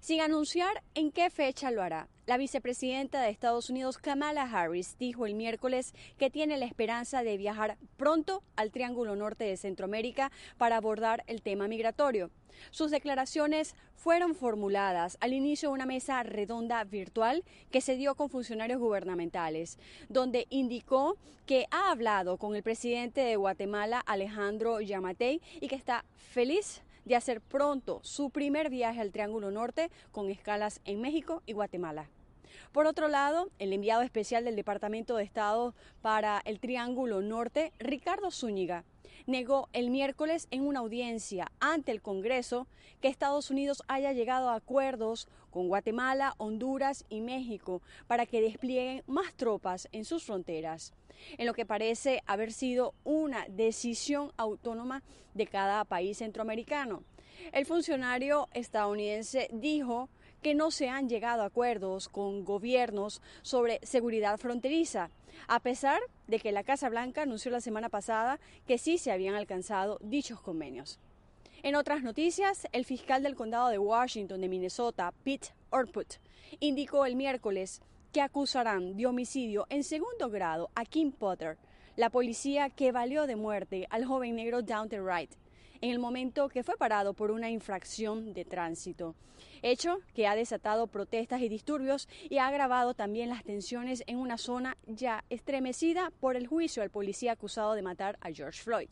sin anunciar en qué fecha lo hará. La vicepresidenta de Estados Unidos, Kamala Harris, dijo el miércoles que tiene la esperanza de viajar pronto al Triángulo Norte de Centroamérica para abordar el tema migratorio. Sus declaraciones fueron formuladas al inicio de una mesa redonda virtual que se dio con funcionarios gubernamentales, donde indicó que ha hablado con el presidente de Guatemala, Alejandro Yamatei, y que está feliz de hacer pronto su primer viaje al Triángulo Norte con escalas en México y Guatemala. Por otro lado, el enviado especial del Departamento de Estado para el Triángulo Norte, Ricardo Zúñiga, negó el miércoles en una audiencia ante el Congreso que Estados Unidos haya llegado a acuerdos con Guatemala, Honduras y México para que desplieguen más tropas en sus fronteras, en lo que parece haber sido una decisión autónoma de cada país centroamericano. El funcionario estadounidense dijo que no se han llegado a acuerdos con gobiernos sobre seguridad fronteriza, a pesar de que la Casa Blanca anunció la semana pasada que sí se habían alcanzado dichos convenios. En otras noticias, el fiscal del condado de Washington de Minnesota, Pete Orput, indicó el miércoles que acusarán de homicidio en segundo grado a Kim Potter, la policía que valió de muerte al joven negro Downton Wright en el momento que fue parado por una infracción de tránsito, hecho que ha desatado protestas y disturbios y ha agravado también las tensiones en una zona ya estremecida por el juicio al policía acusado de matar a George Floyd.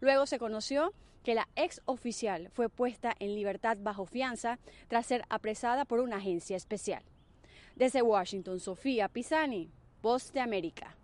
Luego se conoció que la ex oficial fue puesta en libertad bajo fianza tras ser apresada por una agencia especial. Desde Washington, Sofía Pisani, Voz de América.